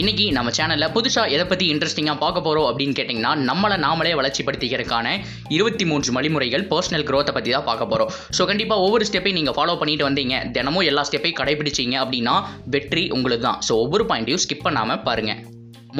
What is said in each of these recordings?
இன்னைக்கு நம்ம சேனலில் புதுசாக எதை பற்றி இன்ட்ரெஸ்டிங்காக பார்க்க போகிறோம் அப்படின்னு கேட்டிங்கன்னா நம்மளை நாமளே வளர்ச்சிப்படுத்திக்கிறதுக்கான இருபத்தி மூன்று வழிமுறைகள் பர்சனல் க்ரோத்தை பற்றி தான் பார்க்க போகிறோம் ஸோ கண்டிப்பாக ஒவ்வொரு ஸ்டெப்பையும் நீங்கள் ஃபாலோ பண்ணிட்டு வந்தீங்க. தினமும் எல்லா ஸ்டெப்பையும் கடைபிடிச்சிங்க அப்படின்னா வெற்றி உங்களுக்கு தான். ஸோ ஒவ்வொரு பாயிண்ட்டையும் ஸ்கிப் பண்ணாமல் பாருங்கள்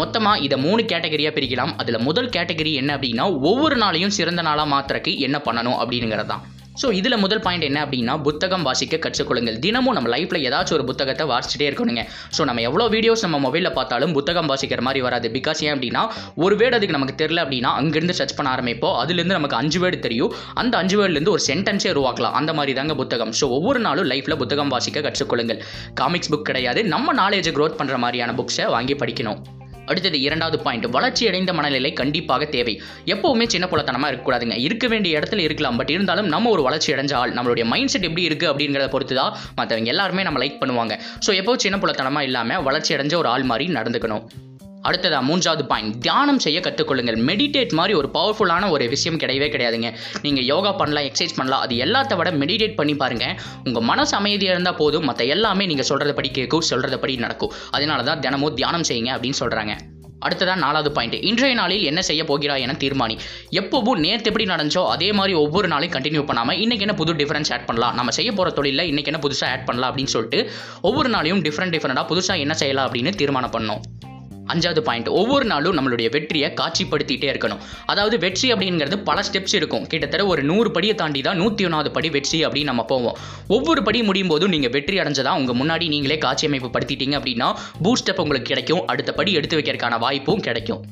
மொத்தமாக இதை மூணு கேட்டகரியாக பிரிக்கலாம். அதில் முதல் கேட்டகரி என்ன அப்படின்னா ஒவ்வொரு நாளையும் சிறந்த நாளாக மாத்திரக்கு என்ன பண்ணணும் அப்படிங்கிறது தான் ஸோ இதில் முதல் பாயிண்ட் என்ன அப்படின்னா புத்தகம் வாசிக்க கற்றுக்கொள்ளுங்கள். தினமும் நம்ம லைஃப்பில் ஏதாச்சும் ஒரு புத்தகத்தை வாசிச்சுட்டே இருக்கணுங்க. ஸோ நம்ம எவ்வளோ வீடியோஸ் நம்ம மொபைலில் பார்த்தாலும் புத்தகம் வாசிக்கிற மாதிரி வராது. பிகாஸ் ஏன் அப்படின்னா ஒரு வேர்டு அதுக்கு நமக்கு தெரியல அப்படின்னா அங்கேருந்து சர்ச் பண்ண ஆரம்பிப்போம். அதுலேருந்து நமக்கு அஞ்சு வேர்டு தெரியும். அந்த அஞ்சு வேர்டுலேருந்து ஒரு சென்டென்ஸே உருவாக்கலாம். அந்த மாதிரி தாங்க புத்தகம். ஸோ ஒவ்வொரு நாளும் லைஃப்பில் புத்தகம் வாசிக்க கற்றுக்கொள்ளுங்கள். காமிக்ஸ் புக் கிடையாது. நம்ம நாலேஜை க்ரோத் பண்ணுற மாதிரியான புக்ஸை வாங்கி படிக்கணும். அடுத்தது இரண்டாவது பாயிண்ட் வளர்ச்சி அடைந்த மனநிலை கண்டிப்பாக தேவை. எப்பவுமே சின்ன புலத்தனமாக இருக்கக்கூடாதுங்க. இருக்க வேண்டிய இடத்துல இருக்கலாம். பட் இருந்தாலும் நம்ம ஒரு வளர்ச்சி அடைஞ்ச ஆள் நம்மளுடைய மைண்ட் செட் எப்படி இருக்குது அப்படிங்கிறத பொறுத்து தான் மற்றவங்க எல்லாருமே நம்ம லைக் பண்ணுவாங்க. ஸோ எப்போ சின்ன புலத்தனமாக இல்லாமல் வளர்ச்சி அடைஞ்ச ஒரு ஆள் மாதிரி நடந்துக்கணும். அடுத்ததா மூன்றாவது பாயிண்ட். தியானம் செய்ய கற்றுக்கொள்ளுங்கள். மெடிடேட் மாதிரி ஒரு பவர்ஃபுல்லான ஒரு விஷயம் கிடையவே கிடையாதுங்க. நீங்கள் யோகா பண்ணலாம் எக்ஸசைஸ் பண்ணலாம் அது எல்லாத்த விட மெடிடேட் பண்ணி பாருங்கள் உங்கள் மனசு அமைதியாக இருந்தால் போதும். மற்ற எல்லாமே நீங்கள் சொல்கிறத படி கேட்கும் சொல்கிறத படி நடக்கும். அதனால தான் தினமும் தியானம் செய்யுங்க அப்படின்னு சொல்கிறாங்க அடுத்ததான் நாலாவது பாயிண்ட். இன்றைய நாளில் என்ன செய்ய போகிறாய் என தீர்மானி. எப்பவும் நேற்று எப்படி நடந்துச்சோ அதே மாதிரி ஒவ்வொரு நாளையும் கண்டினியூ பண்ணாமல் இன்றைக்கி என்ன புது டிஃபரன்ஸ் ஆட் பண்ணலாம். நம்ம செய்ய போகிற தொழிலில் இன்றைக்கி என்ன புதுசாக ஆட் பண்ணலாம் அப்படின்னு சொல்லிட்டு ஒவ்வொரு நாளையும் டிஃப்ரெண்ட் டிஃப்ரெண்ட்டாக புதுசாக என்ன செய்யலாம் அப்படின்னு தீர்மானம் பண்ணணும் அஞ்சாவது பாயிண்ட் ஒவ்வொரு நாளும் நம்மளுடைய வெற்றியை காட்சிப்படுத்திட்டே இருக்கணும். அதாவது வெற்றி அப்படிங்கிறது பல ஸ்டெப்ஸ் இருக்கும். கிட்டத்தட்ட ஒரு நூறு படியை தாண்டி தான் நூற்றி ஒன்றாவது படி வெற்றி அப்படின்னு நம்ம போவோம். ஒவ்வொரு படி முடியும் போதும் நீங்கள் வெற்றி அடைஞ்சதா உங்கள் முன்னாடி நீங்களே காட்சி அமைப்பு படுத்திட்டீங்க அப்படின்னா பூஸ்டப் உங்களுக்கு கிடைக்கும். அடுத்த படி எடுத்து வைக்கிறதுக்கான வாய்ப்பும் கிடைக்கும்.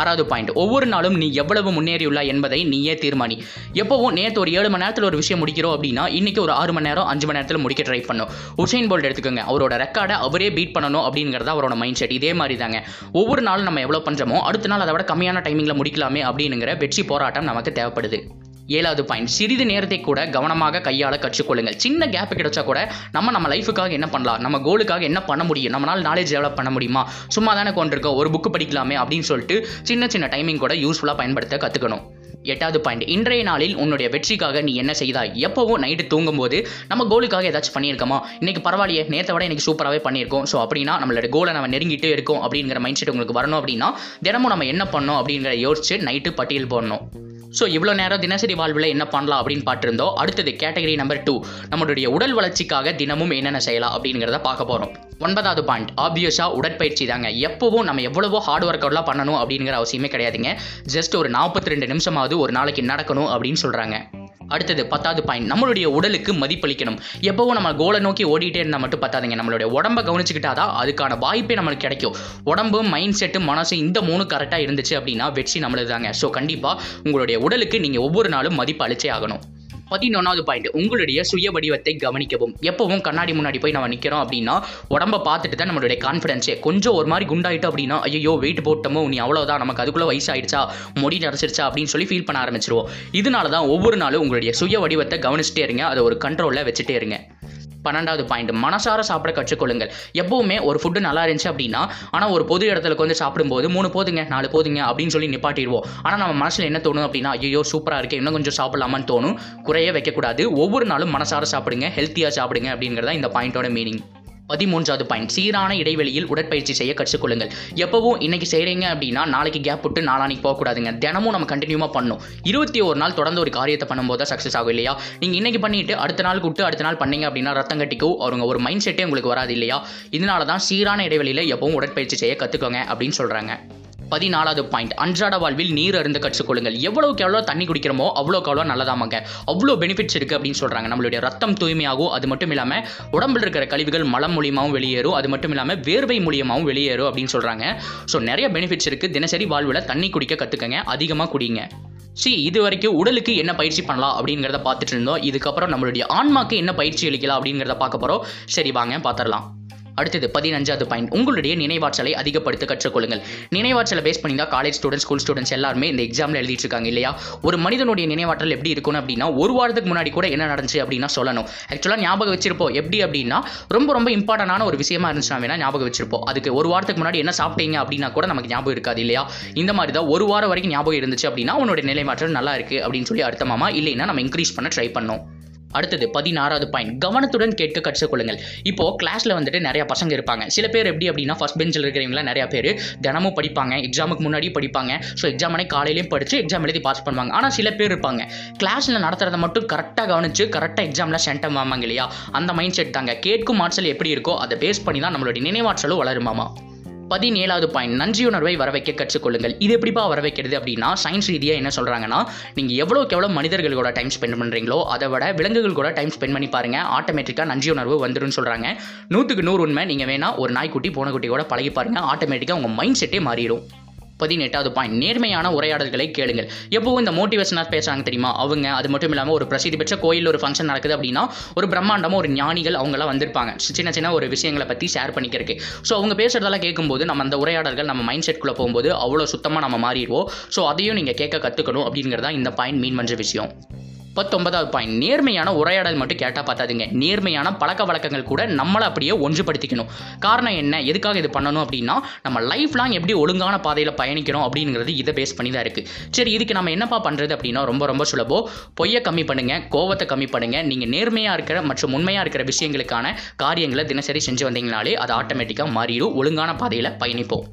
ஆறாவது பாயிண்ட் ஒவ்வொரு நாளும் நீ எவ்வளவு முன்னேறியுள்ளாய் என்பதை நீயே தீர்மானி. எப்போவும் நேற்று ஒரு ஏழு மணி நேரத்தில் ஒரு விஷயம் முடிக்கிறோம் அப்படின்னா இன்னைக்கு ஒரு ஆறு மணி நேரம் அஞ்சு மணி நேரத்தில் முடிக்க ட்ரை பண்ணும். உசைன் போல்ட் எடுத்துக்கோங்க. அவரோட ரெக்கார்டை அவரே பீட் பண்ணணும் அப்படிங்கிறது அவரோட மைண்ட் செட் இதே மாதிரி தாங்க ஒவ்வொரு நாளும் நம்ம எவ்வளோ பண்ணுறோமோ அடுத்த நாள் அதை விட கம்மியான டைமிங்கில் முடிக்கலாமே அப்படிங்கிற வெற்றி போராட்டம் நமக்கு தேவைப்படுது. ஏழாவது பாயிண்ட் சிறிது நேரத்தை கூட கவனமாக கையாள கற்றுக்கொள்ளுங்கள். சின்ன கேப் கிடைச்சா கூட நம்ம நம்ம லைஃபுக்காக என்ன பண்ணலாம்? நம்ம கோலுக்காக என்ன பண்ண முடியும்? நம்மளால் நாலேஜ் டெவலப் பண்ண முடியுமா? சும்மா தானே கொண்டிருக்கோம் ஒரு புக்கு படிக்கலாமே அப்படின்னு சொல்லிட்டு சின்ன சின்ன டைமிங் கூட யூஸ்ஃபுல்லாக பயன்படுத்த கற்றுக்கணும் எட்டாவது பாயிண்ட் இன்றைய நாளில் உன்னுடைய வெற்றிக்காக நீ என்ன செய்தாய்? எப்போவும் நைட்டு தூங்கும்போது நம்ம கோலுக்காக ஏதாச்சும் பண்ணியிருக்கோமா? இன்னைக்கு பரவாயில்லையே நேற்றை விட இன்னைக்கு சூப்பராகவே பண்ணியிருக்கோம். ஸோ அப்படின்னா நம்மளோட கோலை நம்ம நெருங்கிட்டே இருக்கோம் அப்படிங்கிற மைண்ட் செட் உங்களுக்கு வரணும் அப்படின்னா தினமும் நம்ம என்ன பண்ணோம் அப்படிங்கிற யோசிச்சு நைட்டு பட்டியல் போடணும். ஸோ இவ்வளோ நேரம் தினசரி வாழ்வில் என்ன பண்ணலாம் அப்படின்னு பார்த்துருந்தோம். அடுத்தது கேட்டகரி நம்பர் டூ நம்மளுடைய உடல் வளர்ச்சிக்காக தினமும் என்னென்ன செய்யலாம் அப்படிங்கிறத பார்க்க போகிறோம் ஒன்பதாவது பாயிண்ட் ஆப்வியஸாக உடற்பயிற்சி தாங்க. எப்போவும் நம்ம எவ்வளவோ ஹார்ட் ஒர்க் அவுட்லாம் பண்ணணும் அப்படிங்கிற அவசியமே கிடையாதுங்க. ஜஸ்ட் ஒரு நாற்பத்தி ரெண்டு நிமிஷமாவது ஒரு நாளைக்கு நடக்கணும் அப்படின்னு சொல்கிறாங்க அடுத்தது பத்தாவது பாயிண்ட் நம்மளுடைய உடலுக்கு மதிப்பளிக்கணும். எப்போவும் நம்ம கோலை நோக்கி ஓடிட்டே இருந்தால் மட்டும் பத்தாதுங்க நம்மளுடைய உடம்ப கவனிச்சுக்கிட்டாதான் அதுக்கான வாய்ப்பே நம்மளுக்கு கிடைக்கும். உடம்பு மைண்ட் செட்டு மனசு இந்த மூணு கரெக்டாக இருந்துச்சு அப்படின்னா வெற்றி நம்மளுது தாங்க ஸோ கண்டிப்பாக உங்களுடைய உடலுக்கு நீங்கள் ஒவ்வொரு நாளும் மதிப்பு அளிச்சே ஆகணும். பதினொன்றாவது பாயிண்ட் உங்களுடைய சுய வடிவத்தை கவனிக்கவும். எப்பவும் கண்ணாடி முன்னாடி போய் நம்ம நிற்கிறோம் அப்படின்னா உடம்ப பார்த்துட்டு தான் நம்மளுடைய கான்ஃபிடன்ஸே கொஞ்சம் ஒரு மாதிரி குண்டாயிட்டோம் அப்படின்னா ஐயோ வெயிட் போட்டோமோ நீ அவ்வளோதான் நமக்கு அதுக்குள்ளே வயசாயிடுச்சா முடி நரைச்சிருச்சா அப்படின்னு சொல்லி ஃபீல் பண்ண ஆரம்பிச்சிருவோம். இதனால தான் ஒவ்வொரு நாளும் உங்களுடைய சுய வடிவத்தை கவனிச்சுட்டே இருங்க. அதை ஒரு கண்ட்ரோலில் வச்சுட்டே இருங்க. பன்னெண்டாவது பாயிண்ட் மனசார சாப்பிட கற்றுக்கொள்ளுங்கள். எப்பவுமே ஒரு ஃபுட்டு நல்லா இருந்துச்சு அப்படின்னா ஆனால் ஒரு பொது இடத்துல வந்து சாப்பிடும்போது மூணு போதுங்க நாலு போதுங்க அப்படின்னு சொல்லி நிப்பாட்டிடுவோம். ஆனால் நம்ம மனசில் என்ன தோணும் அப்படின்னா ஐயோ சூப்பராக இருக்கு இன்னும் கொஞ்சம் சாப்பிடலாமான்னு தோணும். குறைய வைக்கக்கூடாது. ஒவ்வொரு நாளும் மனசார சாப்பிடுங்க ஹெல்த்தியாக சாப்பிடுங்க அப்படிங்கிறதா இந்த பாயிண்டோட மீனிங் பதிமூன்றாவது பாயிண்ட். சீரான இடைவெளியில் உடற்பயிற்சி செய்ய கற்றுக்கொள்ளுங்கள். எப்பவும் இன்னைக்கு செய்கிறீங்க அப்படின்னா நாளைக்கு கேப் விட்டு நாளானிக்கு போகக்கூடாதுங்க தினமும் நம்ம கண்டினியூவாக பண்ணும். இருபத்தி ஒரு நாள் தொடர்ந்து ஒரு காரியத்தை பண்ணும்போது தான் சக்ஸஸ் ஆகும் இல்லையா? நீங்கள் இன்னைக்கு பண்ணிட்டு அடுத்த நாள் விட்டு அடுத்த நாள் பண்ணீங்க அப்படின்னா ரத்தம் கட்டிக்கும் அவங்க ஒரு மைண்ட் செட்டே உங்களுக்கு வராது இல்லையா? இதனால தான் சீரான இடைவெளியில் எப்பவும் உடற்பயிற்சி செய்ய கற்றுக்கோங்க அப்படின்னு சொல்கிறாங்க பதினாலாவது பாயிண்ட் அன்றாட வாழ்வில் நீர் அருந்து கற்றுக்கொள்ளுங்கள் எவ்வளவுக்கு எவ்வளோ தண்ணி குடிக்கிறோமோ அவ்வளோக்கு அவ்வளோ நல்லதாமாங்க. அவ்வளோ பெனிஃபிட்ஸ் இருக்குது அப்படின்னு சொல்கிறாங்க நம்மளுடைய ரத்தம் தூய்மையாகும். அது மட்டும் இல்லாமல் உடம்பில் இருக்கிற கழிவுகள் மலம் மூலியமாகவும் வெளியேறும். அது மட்டும் இல்லாமல் வேர்வை மூலியமாகவும் வெளியேறும் அப்படின்னு சொல்கிறாங்க ஸோ நிறைய பெனிஃபிட்ஸ் இருக்குது தினசரி வாழ்வில் தண்ணி குடிக்க கற்றுக்கங்க அதிகமாக குடிங்க. சி இது வரைக்கும் உடலுக்கு என்ன பயிற்சி பண்ணலாம் அப்படிங்கிறத பார்த்துட்டு இருந்தோம். இதுக்கப்புறம் நம்மளுடைய ஆன்மாக்கு என்ன பயிற்சி அளிக்கலாம் அப்படிங்கிறத பார்க்க போகிறோம் சரி வாங்க பார்த்துடலாம். அடுத்தது பதினஞ்சாவது பாயிண்ட் உங்களுடைய நினைவாற்றலை அதிகப்படுத்த கற்றுக்கொள்ளுங்கள். நினைவாற்றலை பேஸ் பண்ணி தான் காலேஜ் ஸ்டூடெண்ட்ஸ் ஸ்கூல் ஸ்டூடெண்ட்ஸ் எல்லாருமே இந்த எக்ஸாமில் எழுதிட்டு இருக்காங்க இல்லையா? ஒரு மனிதனுடைய நினைவாற்றல் எப்படி இருக்கணும் அப்படின்னா ஒரு வாரத்துக்கு முன்னாடி கூட என்ன நடந்துச்சு அப்படின்னா சொல்லணும். ஆக்சுவலாக ஞாபகம் வச்சிருப்போம். எப்படி அப்படின்னா ரொம்ப ரொம்ப இம்பார்ட்டண்டான ஒரு விஷயமா இருந்துச்சுன்னா வேணா ஞாபகம் வச்சிருப்போம். அதுக்கு ஒரு வாரத்துக்கு முன்னாடி என்ன சாப்பிட்டீங்க அப்படின்னா கூட நமக்கு ஞாபகம் இருக்காது இல்லையா? இந்த மாதிரி தான் ஒரு வாரம் வரைக்கும் ஞாபகம் இருந்துச்சு அப்படின்னா உன்னோட நிலைமாற்றம் நல்லா இருக்கு அப்படின்னு சொல்லி அர்த்தமாமா? இல்லைன்னா நம்ம இன்க்ரீஸ் பண்ண ட்ரை பண்ணோம். அடுத்தது பதினாறாவது பாயிண்ட் கவனத்துடன் கேட்க கற்றுக்கொள்ளுங்கள் இப்போ கிளாஸ்ல வந்துட்டு நிறைய பசங்க இருப்பாங்க. சில பேர் எப்படி அப்படின்னா ஃபர்ஸ்ட் பெஞ்சில் இருக்கிறவங்களா நிறைய பேர் தினமும் படிப்பாங்க. எக்ஸாமுக்கு முன்னாடி படிப்பாங்க. ஸோ எக்ஸாம் அன்னைக்கு காலையிலையும் படிச்சு எக்ஸாம் எழுதி பாஸ் பண்ணுவாங்க. ஆனால் சில பேர் இருப்பாங்க. கிளாஸ்ல நடத்துறதை மட்டும் கரெக்டாக கவனிச்சு கரெக்டாக எக்ஸாம்ல சென்டம் ஆமாங்க இல்லையா? அந்த மைண்ட் செட் தாங்க. கேட்கும் ஆற்றல் எப்படி இருக்கோ அதை பேஸ் பண்ணி தான் நம்மளுடைய நினைவாற்றலும் வளருமாமா பதினேழாவது பாயிண்ட் நன்றியுணர்வை வர வைக்க கற்றுக்கொள்ளுங்கள். இது எப்படிப்பா வர வைக்கிறது அப்படின்னா சயின்ஸ் ரீதியாக என்ன சொல்கிறாங்கன்னா நீங்கள் எவ்வளோக்கு எவ்வளோ மனிதர்களோட டைம் ஸ்பெண்ட் பண்ணுறீங்களோ அதை விட விலங்குகள் கூட டைம் ஸ்பெண்ட் பண்ணி பாருங்கள் ஆட்டோமேட்டிக்காக நன்றியுணர்வு வந்துடும் சொல்கிறாங்க நூற்றுக்கு நூறு உண்மை. நீங்கள் வேணால் ஒரு நாய்க்குட்டி பூனைக்குட்டி கூட பழகி பாருங்கள் ஆட்டோமேட்டிக்காக உங்கள் மைண்ட் செட்டே மாறிடும். பதினெட்டாவது பாயிண்ட் நேர்மையான உரையாடல்களை கேளுங்கள். எப்பவும் இந்த மோட்டிவேஷனாக பேசுகிறாங்க தெரியுமா? அவங்க அது மட்டும் இல்லாமல் ஒரு பிரசித்தி பெற்ற கோயிலில் ஒரு ஃபங்க்ஷன் நடக்குது அப்படின்னா ஒரு பிரம்மாண்டமாக ஒரு ஞானிகள் அவங்களாம் வந்திருப்பாங்க. சின்ன சின்ன ஒரு விஷயங்களை பற்றி ஷேர் பண்ணிக்கிறதுக்கு. ஸோ அவங்க பேசுகிறதெல்லாம் கேட்கும்போது நம்ம அந்த உரையாடல்கள் நம்ம மைண்ட் செட்குள்ளே போகும்போது அவ்வளோ சுத்தமாக நம்ம மாறிடுவோம். ஸோ அதையும் நீங்கள் கேட்க கற்றுக்கணும் அப்படிங்கிறதா இந்த பாயிண்ட் மீன் பண்ணுற விஷயம். பத்தொன்பதாவது பாயிண்ட் நேர்மையான உரையாடல் மட்டும் கேட்டால் பார்த்தாதுங்க நேர்மையான பழக்க வழக்கங்கள் கூட நம்மளை அப்படியே ஒன்றுபடுத்திக்கணும். காரணம் என்ன? எதுக்காக இது பண்ணணும் அப்படின்னா நம்ம லைஃப் லாங் எப்படி ஒழுங்கான பாதையில் பயணிக்கிறோம் அப்படிங்கிறது இதை பேஸ் பண்ணி தான் இருக்குது சரி இதுக்கு நம்ம என்னப்பா பண்ணுறது அப்படின்னா ரொம்ப ரொம்ப சுலபம். பொய்யை கம்மி பண்ணுங்க கோவத்தை கம்மி பண்ணுங்க. நீங்கள் நேர்மையாக இருக்கிற மற்றும் உண்மையாக இருக்கிற விஷயங்களுக்கான காரியங்களை தினசரி செஞ்சு வந்தீங்கனாலே அது ஆட்டோமேட்டிக்காக மாறிடும். ஒழுங்கான பாதையில் பயணிப்போம்.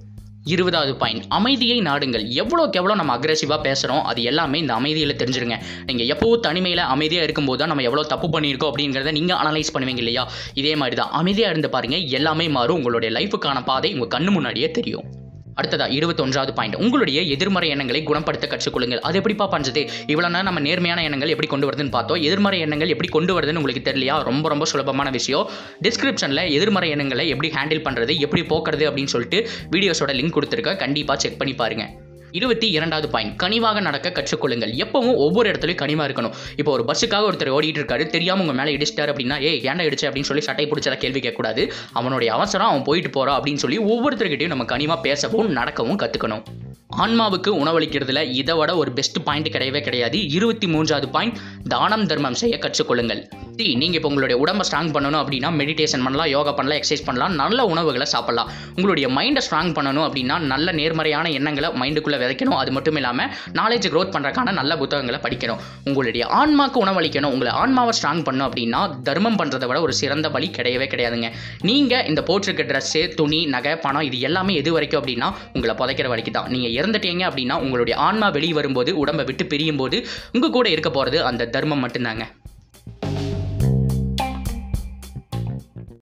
இருபதாவது பாயிண்ட் அமைதியை நாடுங்கள். எவ்வளோக்கு எவ்வளோ நம்ம அக்ரெசிவாக பேசுகிறோம் அது எல்லாமே இந்த அமைதியில் தெரிஞ்சிருங்க. நீங்கள் எப்போவும் தனிமையில் அமைதியாக இருக்கும்போது தான் நம்ம எவ்வளோ தப்பு பண்ணியிருக்கோம் அப்படிங்கிறத நீங்கள் அனலைஸ் பண்ணுவீங்க இல்லையா? இதே மாதிரி தான் அமைதியாக இருந்து பாருங்கள் எல்லாமே மாறும். உங்களுடைய லைஃபுக்கான பாதை உங்கள் கண்ணு முன்னாடியே தெரியும். அடுத்ததா இருபத்தொன்றாவது பாயிண்ட் உங்களுடைய எதிர்மறை எண்ணங்களை குணப்படுத்த கற்றுக்கொள்ளுங்கள். அது எப்படிப்பா பண்ணுறது இவ்வளோ நேரம் நம்ம நேர்மையான எண்ணங்கள் எப்படி கொண்டு வருதுன்னு பார்த்தோம். எதிர்மறை எண்ணங்கள் எப்படி கொண்டு வருதுன்னு உங்களுக்கு தெரியலையா? ரொம்ப ரொம்ப சுலபமான விஷயம். டிஸ்கிரிப்ஷனில் எதிர்மறை எண்ணங்களை எப்படி ஹேண்டில் பண்ணுறது எப்படி போக்குறது அப்படின்னு சொல்லிட்டு வீடியோஸோட லிங்க் கொடுத்துருக்க கண்டிப்பாக செக் பண்ணி பாருங்கள் இருபத்தி இரண்டாவது பாயிண்ட். கனிவாக நடக்க கற்றுக்கொள்ளுங்கள். எப்பவும் ஒவ்வொரு இடத்துலையும் கனிவாக இருக்கணும். இப்போ ஒரு பஸ்ஸுக்காக ஒருத்தர் ஓடிட்டு இருக்காரு தெரியாமல் உங்கள் மேலே இடிச்சிட்டாரு அப்படின்னா ஏ ஏன்டா இடிச்சு? அப்படின்னு சொல்லி சட்டை பிடிச்சதா கேள்வி கேட்கக்கூடாது. அவனுடைய அவசரம் அவன் போயிட்டு போகிறான் அப்படின்னு சொல்லி ஒவ்வொருத்தர்கிட்டையும் நம்ம கனிவாக பேசவும் நடக்கவும் கற்றுக்கணும் ஆன்மாவுக்கு உணவளிக்கிறதுல இதை விட ஒரு பெஸ்ட் பாயிண்ட் கிடையவே கிடையாது. இருபத்தி மூன்றாவது பாயிண்ட் தானம் தர்மம் செய்ய கற்றுக்கொள்ளுங்கள். சுற்றி நீங்கள் இப்போ உங்களுடைய உடம்பை ஸ்ட்ராங் பண்ணணும் அப்படின்னா மெடிடேஷன் பண்ணலாம் யோகா பண்ணலாம் எக்ஸசைஸ் பண்ணலாம் நல்ல உணவுகளை சாப்பிடலாம். உங்களுடைய மைண்டை ஸ்ட்ராங் பண்ணணும் அப்படின்னா நல்ல நேர்மறையான எண்ணங்களை மைண்டுக்குள்ளே விதைக்கணும். அது மட்டும் இல்லாமல் நாலேஜ் க்ரோத் பண்ணுறதுக்கான நல்ல புத்தகங்களை படிக்கணும். உங்களுடைய ஆன்மாக்கு உணவளிக்கணும். உங்களை ஆன்மாவை ஸ்ட்ராங் பண்ணணும் அப்படின்னா தர்மம் பண்ணுறதை விட ஒரு சிறந்த வழி கிடையவே கிடையாதுங்க. நீங்கள் இந்த போட்டிருக்க ட்ரெஸ்ஸு துணி நகை பணம் இது எல்லாமே எது வரைக்கும் அப்படின்னா உங்களை புதைக்கிற வரைக்கும் தான். நீங்கள் இறந்துட்டீங்க அப்படின்னா உங்களுடைய ஆன்மா வெளியே வரும்போது உடம்பை விட்டு பிரியும் போது உங்கள் கூட இருக்க போகிறது அந்த தர்மம் மட்டும்தாங்க.